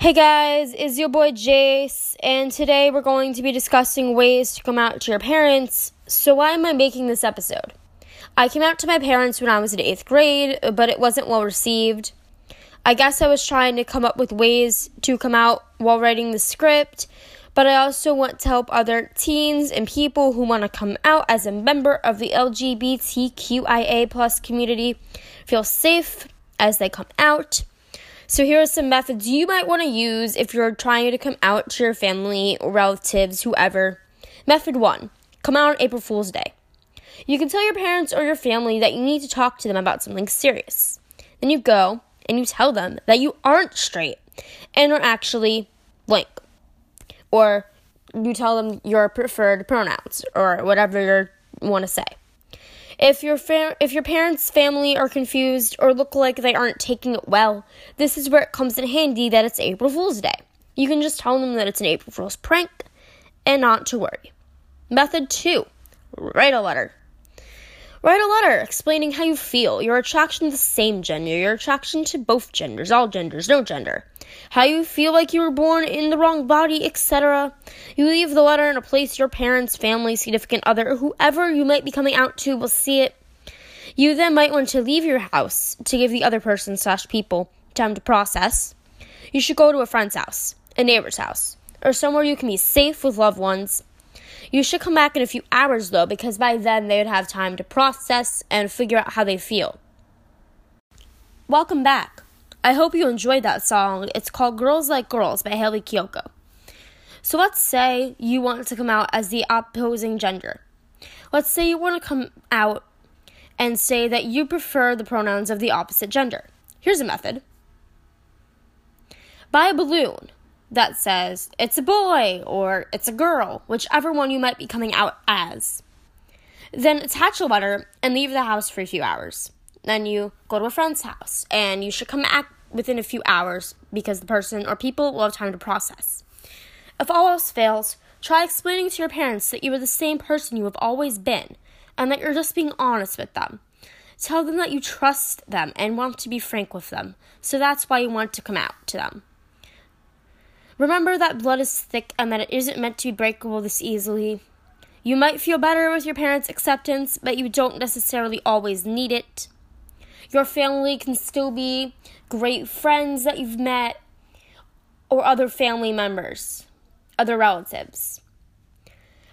Hey guys, it's your boy Jace, and today we're going to be discussing ways to come out to your parents. So, why am I making this episode? I came out to my parents when I was in eighth grade, but it wasn't well received. I guess I was trying to come up with ways to come out while writing the script, but I also want to help other teens and people who want to come out as a member of the LGBTQIA plus community feel safe as they come out. So, here are some methods you might want to use if you're trying to come out to your family, relatives, whoever. Method one come out on April Fool's Day. You can tell your parents or your family that you need to talk to them about something serious. Then you go and you tell them that you aren't straight and are actually blank. Or you tell them your preferred pronouns or whatever you want to say. If your fam- if your parents' family are confused or look like they aren't taking it well, this is where it comes in handy that it's April Fool's Day. You can just tell them that it's an April Fool's prank and not to worry. Method 2. Write a letter. Write a letter explaining how you feel, your attraction to the same gender, your attraction to both genders, all genders, no gender, how you feel like you were born in the wrong body, etc. You leave the letter in a place your parents, family, significant other, whoever you might be coming out to will see it. You then might want to leave your house to give the other person slash people time to process. You should go to a friend's house, a neighbor's house, or somewhere you can be safe with loved ones you should come back in a few hours though, because by then they would have time to process and figure out how they feel. Welcome back. I hope you enjoyed that song. It's called Girls Like Girls by Hayley Kiyoko. So let's say you want to come out as the opposing gender. Let's say you want to come out and say that you prefer the pronouns of the opposite gender. Here's a method buy a balloon that says it's a boy or it's a girl, whichever one you might be coming out as. Then attach a letter and leave the house for a few hours. Then you go to a friend's house and you should come back within a few hours because the person or people will have time to process. If all else fails, try explaining to your parents that you are the same person you have always been and that you're just being honest with them. Tell them that you trust them and want to be frank with them, so that's why you want to come out to them. Remember that blood is thick and that it isn't meant to be breakable this easily. You might feel better with your parents' acceptance, but you don't necessarily always need it. Your family can still be great friends that you've met or other family members, other relatives.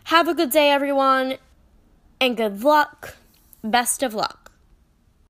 Have a good day, everyone, and good luck. Best of luck.